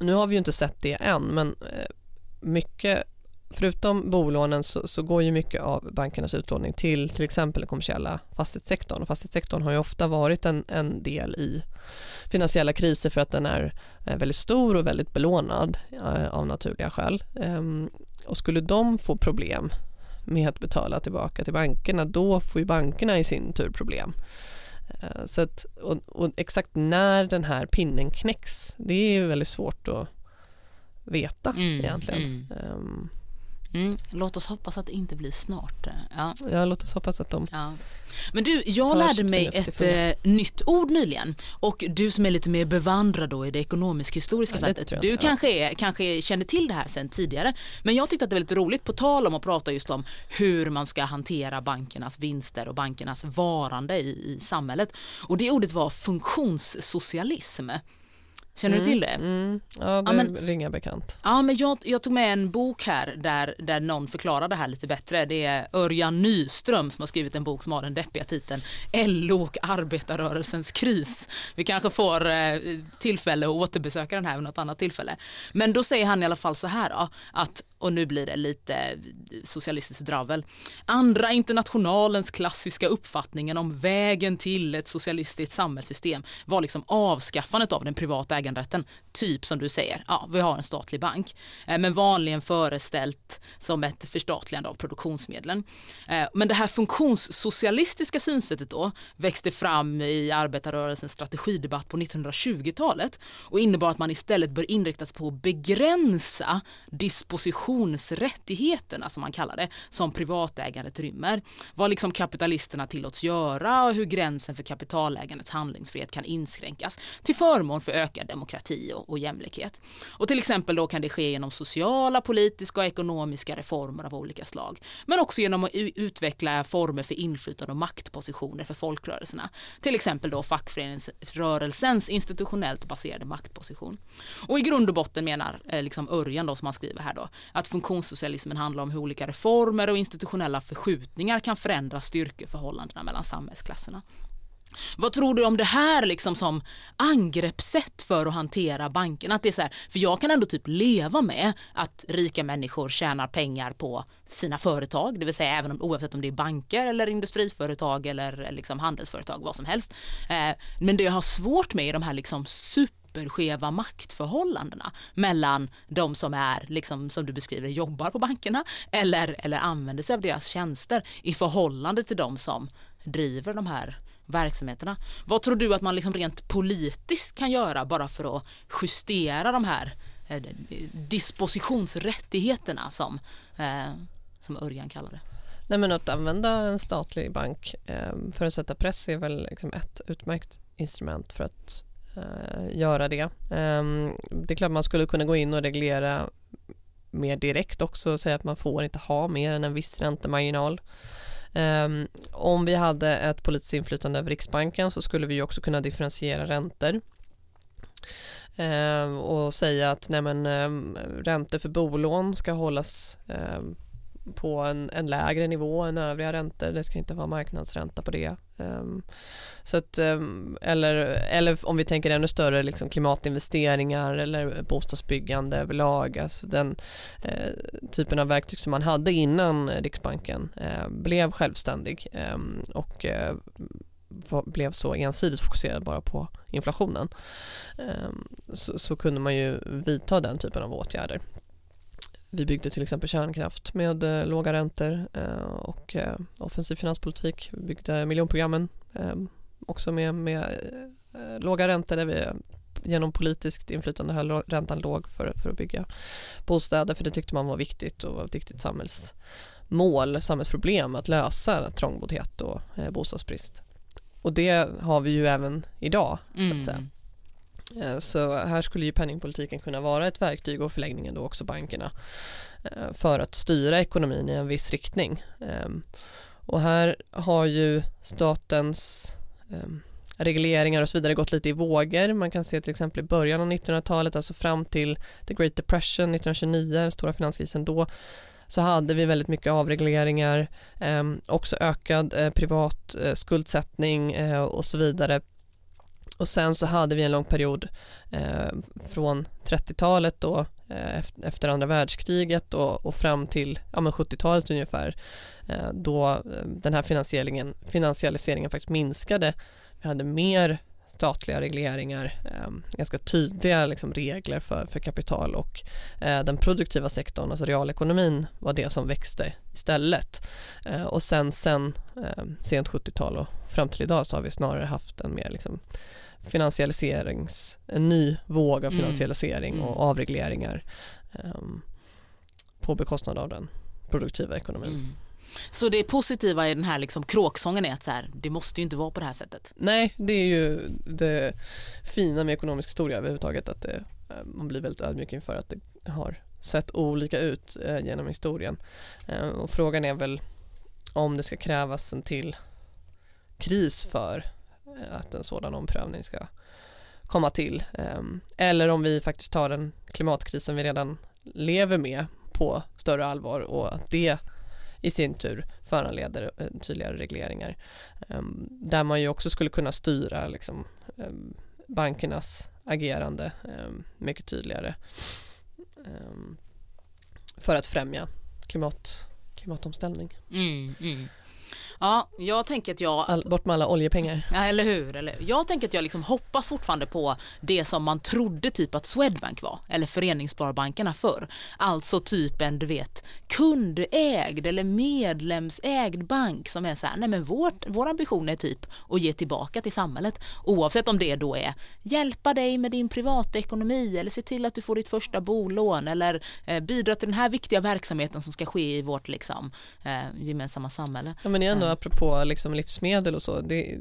nu har vi ju inte sett det än men eh, mycket förutom bolånen så, så, går ju mycket av bankernas utlåning till till exempel den kommersiella fastighetssektorn och fastighetssektorn har ju ofta varit en, en del i finansiella kriser för att den är eh, väldigt stor och väldigt belånad eh, av naturliga skäl. Ehm, och skulle de få problem med att betala tillbaka till bankerna då får ju bankerna i sin tur problem. Eh, så att, och, och exakt när den här pinnen knäcks det är väldigt svårt att veta mm, egentligen. Mm. Um, Mm, låt oss hoppas att det inte blir snart. Ja, ja låt oss hoppas att de ja. Men du, jag lärde mig ett äh, nytt ord nyligen och du som är lite mer bevandrad då i det ekonomisk-historiska ja, fältet, du kanske, är, kanske känner till det här sen tidigare, men jag tyckte att det var lite roligt på tal om att prata just om hur man ska hantera bankernas vinster och bankernas varande i, i samhället och det ordet var funktionssocialism. Känner mm, du till det? Mm, ja, det ja, men, ringer bekant. Ja, men jag, jag tog med en bok här där, där någon förklarar det här lite bättre. Det är Örjan Nyström som har skrivit en bok som har den deppiga titeln LO och arbetarrörelsens kris. Vi kanske får eh, tillfälle att återbesöka den här vid något annat tillfälle. Men då säger han i alla fall så här då, att och nu blir det lite socialistiskt dravel. Andra internationalens klassiska uppfattningen om vägen till ett socialistiskt samhällssystem var liksom avskaffandet av den privata äganderätten. Typ som du säger, ja, vi har en statlig bank, eh, men vanligen föreställt som ett förstatligande av produktionsmedlen. Eh, men det här funktionssocialistiska synsättet då växte fram i arbetarrörelsens strategidebatt på 1920-talet och innebar att man istället bör inriktas på att begränsa dispositionsrättigheterna som man kallar det, som privatägandet rymmer. Vad liksom kapitalisterna tillåts göra och hur gränsen för kapitalägandets handlingsfrihet kan inskränkas till förmån för ökad demokrati och, och jämlikhet. Och till exempel då kan det ske genom sociala, politiska och ekonomiska reformer av olika slag. Men också genom att utveckla former för inflytande och maktpositioner för folkrörelserna. Till exempel då fackföreningsrörelsens institutionellt baserade maktposition. Och i grund och botten menar eh, liksom Örjan då som han skriver här då att funktionssocialismen handlar om hur olika reformer och institutionella förskjutningar kan förändra styrkeförhållandena mellan samhällsklasserna. Vad tror du om det här liksom som angreppssätt för att hantera bankerna? Att det är så här, för jag kan ändå typ leva med att rika människor tjänar pengar på sina företag, det vill säga även om, oavsett om det är banker eller industriföretag eller eh, liksom handelsföretag, vad som helst. Eh, men det jag har svårt med är de här liksom super superskeva maktförhållandena mellan de som är, liksom, som du beskriver, jobbar på bankerna eller, eller använder sig av deras tjänster i förhållande till de som driver de här verksamheterna. Vad tror du att man liksom rent politiskt kan göra bara för att justera de här eh, dispositionsrättigheterna som, eh, som Örjan kallar det? Nej, men att använda en statlig bank eh, för att sätta press är väl liksom ett utmärkt instrument för att Eh, göra det. Ehm, det är klart man skulle kunna gå in och reglera mer direkt också och säga att man får inte ha mer än en viss räntemarginal. Um, om vi hade ett politiskt inflytande över Riksbanken så skulle vi också kunna differentiera räntor um, och säga att nej men, um, räntor för bolån ska hållas på en, en, lägre nivå än övriga räntor. Det ska inte vara marknadsränta på det. Um, så att, um, eller, eller om vi tänker ännu större liksom klimatinvesteringar eller bostadsbyggande överlag. Alltså den eh, typen av verktyg som man hade innan Riksbanken eh, blev självständig ehm, och eh, blev så ensidigt fokuserad bara på inflationen så, så, kunde man ju vidta den typen av åtgärder. Vi byggde till exempel kärnkraft med eh, låga räntor eh, och eh, offensiv finanspolitik. Vi byggde miljonprogrammen ehm, också med, med låga räntor där vi genom politiskt inflytande höll räntan låg för, för att bygga bostäder för det tyckte man var viktigt och var ett viktigt samhällsmål, samhällsproblem att lösa trångboddhet och bostadsbrist. Och det har vi ju även idag. Mm. Eh, så, här skulle ju penningpolitiken kunna vara ett verktyg och förlängningen då också bankerna eh, för att styra ekonomin i en viss riktning. Ehm, och här har ju statens ehm, regleringar och så vidare gått lite i vågor. Man kan se till exempel i början av 1900-talet, alltså fram till the Great Depression 1929, stora finanskrisen då, så hade vi väldigt mycket avregleringar, eh, också ökad eh, privat eh, skuldsättning eh, och så vidare. Och sen så hade vi en lång period eh, från 30-talet då eh, efter andra världskriget och, och fram till ja, 70-talet ungefär eh, då eh, den här finansieringen, finansialiseringen faktiskt minskade. Vi hade mer statliga regleringar, eh, ganska tydliga liksom, regler för, för kapital och eh, den produktiva sektorn, alltså realekonomin, var det som växte istället. Eh, och sen, sen eh, sent 70-tal och fram till idag så har vi snarare haft en mer liksom, finansialiserings, en ny våg av mm. finansialisering mm. och avregleringar ehm, på bekostnad av den produktiva ekonomin. Mm. Så det positiva i den här liksom kråksången är att så här, det måste ju inte vara på det här sättet. Nej, det är ju det fina med ekonomisk historia överhuvudtaget att det, eh, man blir väldigt ödmjuk inför att det har sett olika ut eh, genom historien. Eh, och frågan är väl om det ska krävas en till kris för Eh, att en sådan omprövning ska komma till. Ehm, eller om vi faktiskt tar den klimatkrisen vi redan lever med på större allvar och att det i sin tur föranleder eh, tydligare regleringar ehm, där man ju också skulle kunna styra liksom, ehm, bankernas agerande mycket tydligare för att främja klimat, klimatomställning. Mm, mm. Ja, jag tänker att jag... All, bort med alla oljepengar. Ja, eller hur. Eller, jag tänker att jag liksom hoppas fortfarande på det som man trodde typ att Swedbank var, eller föreningssparbankerna förr. Alltså typ en, du vet, kundägd eller medlemsägd bank som är så här, nej men vårt, vår ambition är typ att ge tillbaka till samhället oavsett om det då är hjälpa dig med din privatekonomi eller se till att du får ditt första bolån eller eh, bidra till den här viktiga verksamheten som ska ske i vårt liksom, eh, gemensamma samhälle. Ja, men ändå apropå liksom livsmedel och så, det,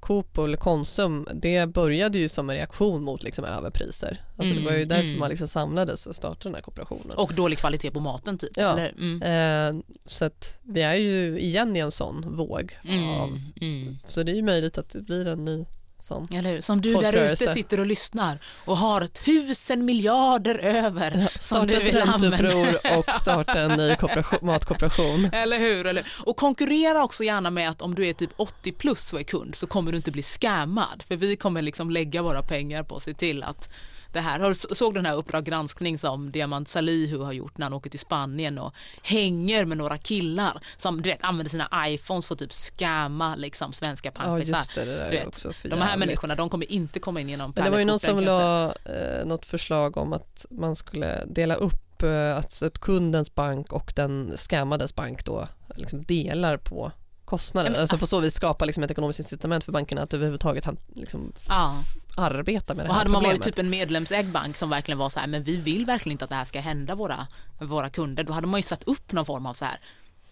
Coop eller Konsum, det började ju som en reaktion mot liksom överpriser. Alltså mm, det var ju därför mm. man liksom samlades och startade den här kooperationen. Och dålig kvalitet på maten typ? Ja, mm. eh, så att vi är ju igen i en sån våg. Mm, av, mm. Så det är ju möjligt att det blir en ny sån Eller hur? Som du där ute sitter och lyssnar och har tusen miljarder över ja, som du vill använda. och (laughs) starta en ny matkooperation. Eller hur? Eller, och konkurrera också gärna med att om du är typ 80 plus och är kund så kommer du inte bli scammad för vi kommer liksom lägga våra pengar på att se till att det här. Har, såg den här Uppdrag granskning som Diamant Salihu har gjort när han åker till Spanien och hänger med några killar som du vet använder sina iPhones för att typ scamma liksom svenska panschisar. Ja, det, det vet, de här människorna de kommer inte komma in genom Men Det var ju någon som la eh, något förslag om att man skulle dela upp eh, att, att kundens bank och den scammades bank då liksom delar på kostnader. Ja, alltså på så vis skapa liksom ett ekonomiskt incitament för bankerna att överhuvudtaget liksom ja. Arbeta med det och här Hade man varit typ en medlemsägd bank som verkligen var så här, men vi vill verkligen inte att det här ska hända våra, våra kunder, då hade man ju satt upp någon form av så här,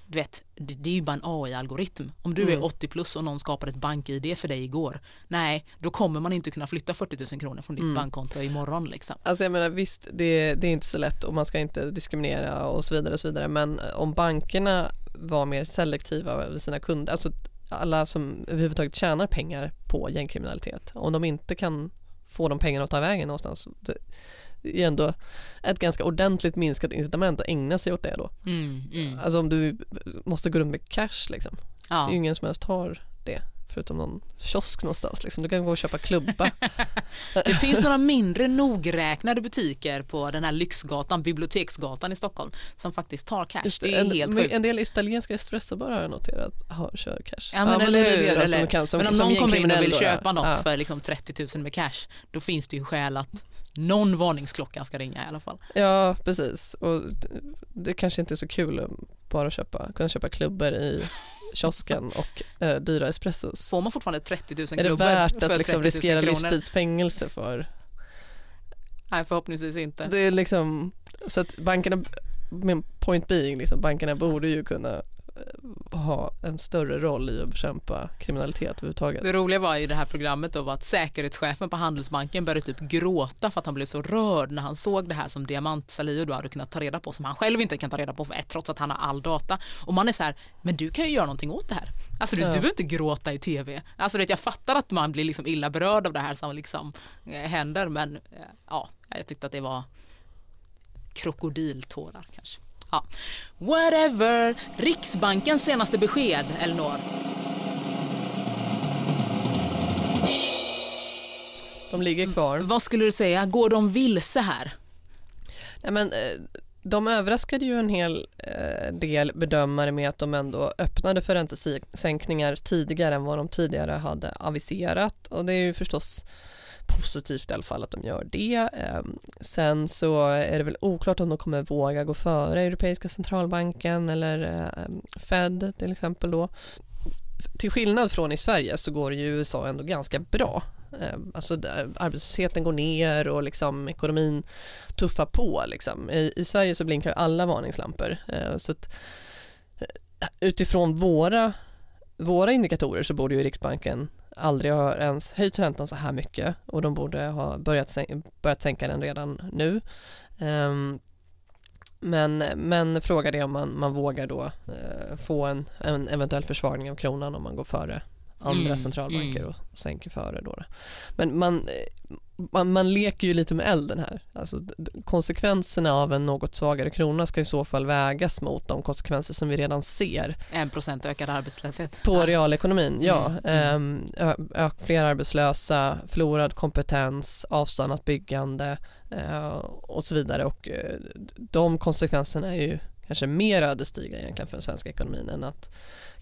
du vet, det är ju bara en AI-algoritm. Om du mm. är 80 plus och någon skapar ett bank-id för dig igår, nej, då kommer man inte kunna flytta 40 000 kronor från ditt mm. bankkonto imorgon. Liksom. Alltså jag menar visst, det, det, är inte så lätt och man ska inte diskriminera och så vidare, och så vidare men om bankerna var mer selektiva med sina kunder, alltså alla som överhuvudtaget tjänar pengar på gängkriminalitet, om de inte kan få de pengarna att ta vägen någonstans, det är ändå ett ganska ordentligt minskat incitament att ägna sig åt det då. Mm, mm. Alltså om du måste gå runt med cash liksom. Ja. Det är ju ingen som helst har det förutom någon kiosk någonstans. Liksom. Du kan gå och köpa klubba. (laughs) Det finns några mindre nogräknade butiker på den här lyxgatan, Biblioteksgatan i Stockholm som faktiskt tar cash. Just det är en, helt men sjukt. En del italienska espressobar har jag noterat har, kör cash. Ja, men eller det är hur, det eller- som kan, som, men om någon kommer in och vill då, köpa något ja. för liksom 30 000 med cash, då finns det ju skäl att någon varningsklocka ska ringa i alla fall. Ja, precis. Och det, kanske inte är så kul att bara köpa, kunna köpa klubbor i (laughs) kiosken och eh, dyra espressos. Får man fortfarande 30 000 Är det klubbor värt att liksom 30 000 riskera livstidsfängelse för? Nej, förhoppningsvis inte. Det är liksom, så att bankerna, min point being, liksom, bankerna borde ju kunna ha en större roll i att bekämpa kriminalitet överhuvudtaget. Det roliga var i det här programmet då var att säkerhetschefen på Handelsbanken började typ gråta för att han blev så rörd när han såg det här som Diamant Salihu då hade kunnat ta reda på som han själv inte kan ta reda på för ett, trots att han har all data. Och man är så här, men du kan ju göra någonting åt det här. Alltså du, Ja. du behöver inte gråta i tv. Alltså vet, jag fattar att man blir liksom illa berörd av det här som liksom eh, händer men eh, ja, jag tyckte att det var krokodiltårar kanske. Ja. Whatever, Riksbankens senaste besked, Elinor. De ligger kvar. Vad skulle du säga, går de vilse här? Nej, men, eh, de överraskade ju en hel eh, del bedömare med att de ändå öppnade för räntesänkningar tidigare än vad de tidigare hade aviserat och det är ju förstås positivt i alla fall att de gör det. Ehm, sen så är det väl oklart om de kommer våga gå före Europeiska centralbanken eller ehm, Fed till exempel då. Till skillnad från i Sverige så går det ju i USA ändå ganska bra. Ehm, alltså arbetslösheten går ner och liksom ekonomin tuffar på. Liksom. I, I Sverige så blinkar alla varningslampor. Så att, eh, utifrån våra, våra indikatorer så borde ju Riksbanken aldrig ha ens höjt räntan så här mycket och de borde ha börjat, sän- börjat sänka den redan nu. Ehm, Men, men frågan är om man, man vågar då eh, få en, en eventuell försvagning av kronan om man går före andra Mm, centralbanker mm. och sänker före då. Men man, man, man leker ju lite med elden här. Alltså, konsekvenserna av en något svagare krona ska i så fall vägas mot de konsekvenser som vi redan ser En procent ökad arbetslöshet. på realekonomin. Ja, Mm, Ehm, ö, ö, fler arbetslösa, förlorad kompetens, avstannat byggande eh, och så vidare. Och eh, de konsekvenserna är ju kanske mer ödesdigra egentligen för den svenska ekonomin än att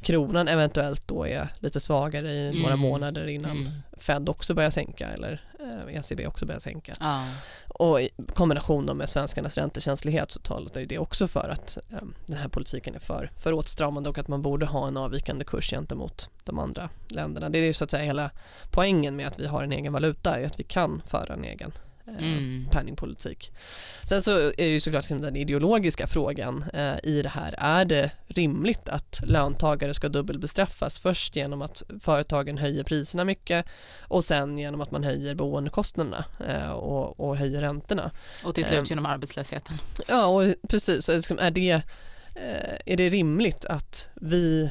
kronan eventuellt då är lite svagare i några Mm. månader innan Mm. Fed också börjar sänka eller eh, ECB också börjar sänka. Ja. Och i kombination med svenskarnas räntekänslighet så talar ju det också för att eh, den här politiken är för, för åtstramande och att man borde ha en avvikande kurs gentemot de andra länderna. Det är ju så att säga hela poängen med att vi har en egen valuta är att vi kan föra en egen Mm. penningpolitik. Sen så är det ju såklart liksom den ideologiska frågan eh, i det här. Är det rimligt att löntagare ska dubbelbestraffas först genom att företagen höjer priserna mycket och sen genom att man höjer boendekostnaderna eh, och, och höjer räntorna? Och till slut Ehm. genom arbetslösheten. Ja, och precis. Liksom, är, det, eh, är det rimligt att vi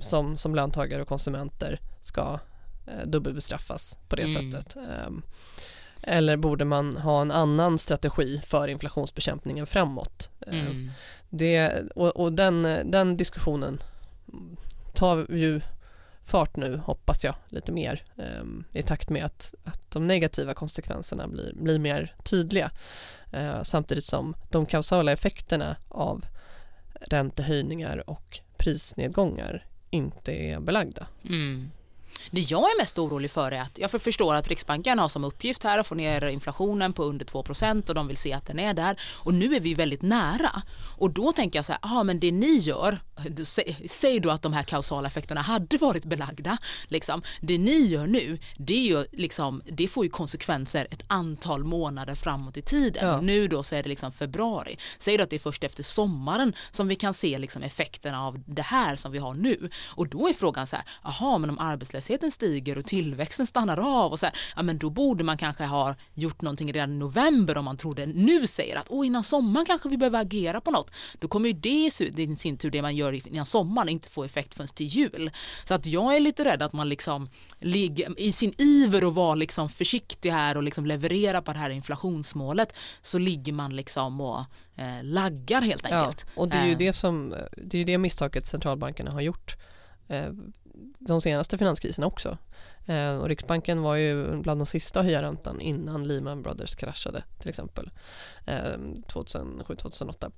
som, som löntagare och konsumenter ska eh, dubbelbestraffas på det Mm. sättet? Eller borde man ha en annan strategi för inflationsbekämpningen framåt? Ehm, Mm. det, och och den, den diskussionen tar ju fart nu, hoppas jag, lite mer ehm, i takt med att, att de negativa konsekvenserna blir, blir mer tydliga. Eh, samtidigt som de kausala effekterna av räntehöjningar och prisnedgångar inte är belagda. Mm. Det jag är mest orolig för är att jag för- förstår att Riksbanken har som uppgift här att få ner inflationen på under 2% och de vill se att den är där. Och nu är vi väldigt nära. Och då tänker jag så här, ah, men det ni gör, säg då att de här kausala effekterna hade varit belagda, liksom, det ni gör nu, det, är ju, liksom, det får ju konsekvenser ett antal månader framåt i tiden. Ja. Nu då så är det liksom februari, säg då att det är först efter sommaren som vi kan se liksom effekterna av det här som vi har nu. Och då är frågan så här, jaha men om arbetslösheten stiger och tillväxten stannar av och så här, ja men då borde man kanske ha gjort någonting redan i november om man trodde nu säger att åh innan sommaren kanske vi behöver agera på något. Då kommer ju det i sin tur det man gör innan sommaren inte få effekt förrän till jul. Så att jag är lite rädd att man liksom ligger i sin iver att vara liksom försiktig här och liksom leverera på det här inflationsmålet så ligger man liksom och eh, laggar helt Ja, enkelt. och det är ju Eh. det, som, det, är ju det misstaget centralbankerna har gjort eh, de senaste finanskriserna också. Eh, och Riksbanken var ju bland de sista att höja räntan innan Lehman Brothers kraschade till exempel eh, 2007-2008.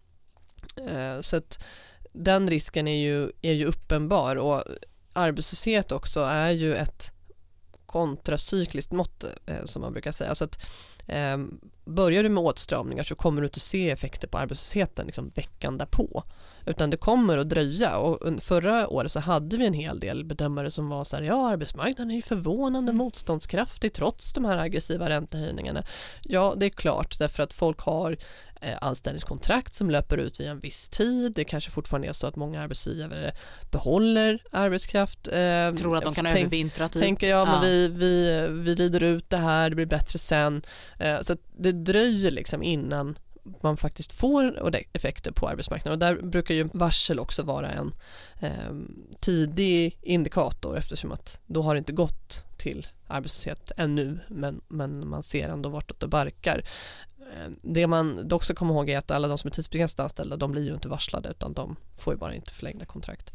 Eh, så att den risken är ju, är ju uppenbar och arbetslöshet också är ju ett kontracykliskt mått eh, som man brukar säga. Så att, eh, börjar du med åtstramningar så kommer du inte se effekter på arbetslösheten liksom veckan därpå utan det kommer att dröja och förra året så hade vi en hel del bedömare som var så här ja arbetsmarknaden är ju förvånande motståndskraftig trots de här aggressiva räntehöjningarna. Ja det är klart därför att folk har eh, anställningskontrakt som löper ut vid en viss tid. Det kanske fortfarande är så att många arbetsgivare behåller arbetskraft. Eh, Tror att de kan tänk, övervintra typ. Tänker jag, ja. men vi, vi, vi rider ut det här, det blir bättre sen. Eh, så det dröjer liksom innan man faktiskt får effekter på arbetsmarknaden och där brukar ju varsel också vara en eh, tidig indikator eftersom att då har det inte gått till arbetslöshet ännu men, men man ser ändå vartåt det barkar. Ehm, det man dock ska komma ihåg är att alla de som är tidsbegränsat anställda de blir ju inte varslade utan de får ju bara inte förlängda kontrakt.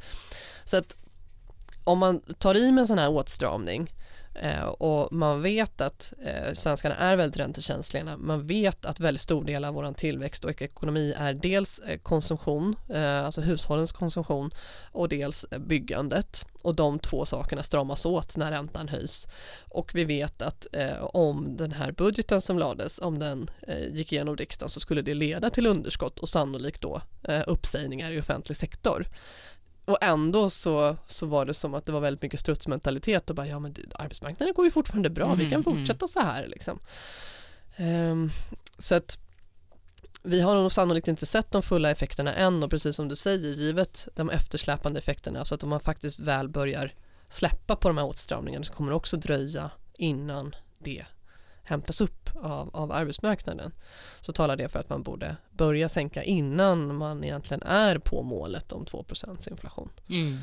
Så att om man tar i med en sån här åtstramning Eh, Eh, och man vet att eh, svenskarna är väldigt räntekänsliga. Man vet att väldigt stor del av vår tillväxt och ekonomi är dels eh, konsumtion, eh, alltså hushållens konsumtion och dels eh, byggandet. Och de två sakerna stramas åt när räntan höjs. Och vi vet att eh, om den här budgeten som lades, om den gick igenom riksdagen så skulle det leda till underskott och sannolikt då uppsägningar i offentlig sektor och ändå så, så var det som att det var väldigt mycket strutsmentalitet och bara ja men arbetsmarknaden går ju fortfarande bra, mm, vi kan mm. fortsätta mm. så här liksom. Um, så att vi har nog sannolikt inte sett de fulla effekterna än och precis som du säger givet de eftersläpande effekterna så att om man faktiskt väl börjar släppa på de här åtstramningarna så kommer det också dröja innan det hämtas upp av, av arbetsmarknaden så talar det för att man borde börja sänka innan man egentligen är på målet om 2 inflation. Mm.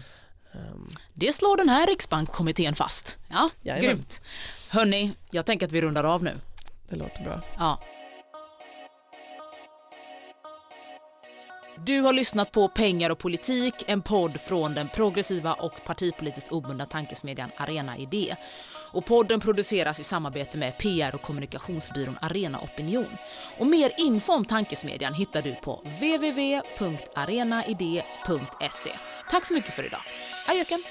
Um. Det slår den här riksbankkommittén fast. Ja, Jajamän. grymt. Hörni, jag tänker att vi rundar av nu. Det låter bra. Ja. Du har lyssnat på Pengar och politik, en podd från den progressiva och partipolitiskt obundna tankesmedjan Arena Idé. Och podden produceras i samarbete med PR och kommunikationsbyrån Arena Opinion. Och mer info om tankesmedjan hittar du på www.arenaidé.se. Tack så mycket för idag. Adjöken!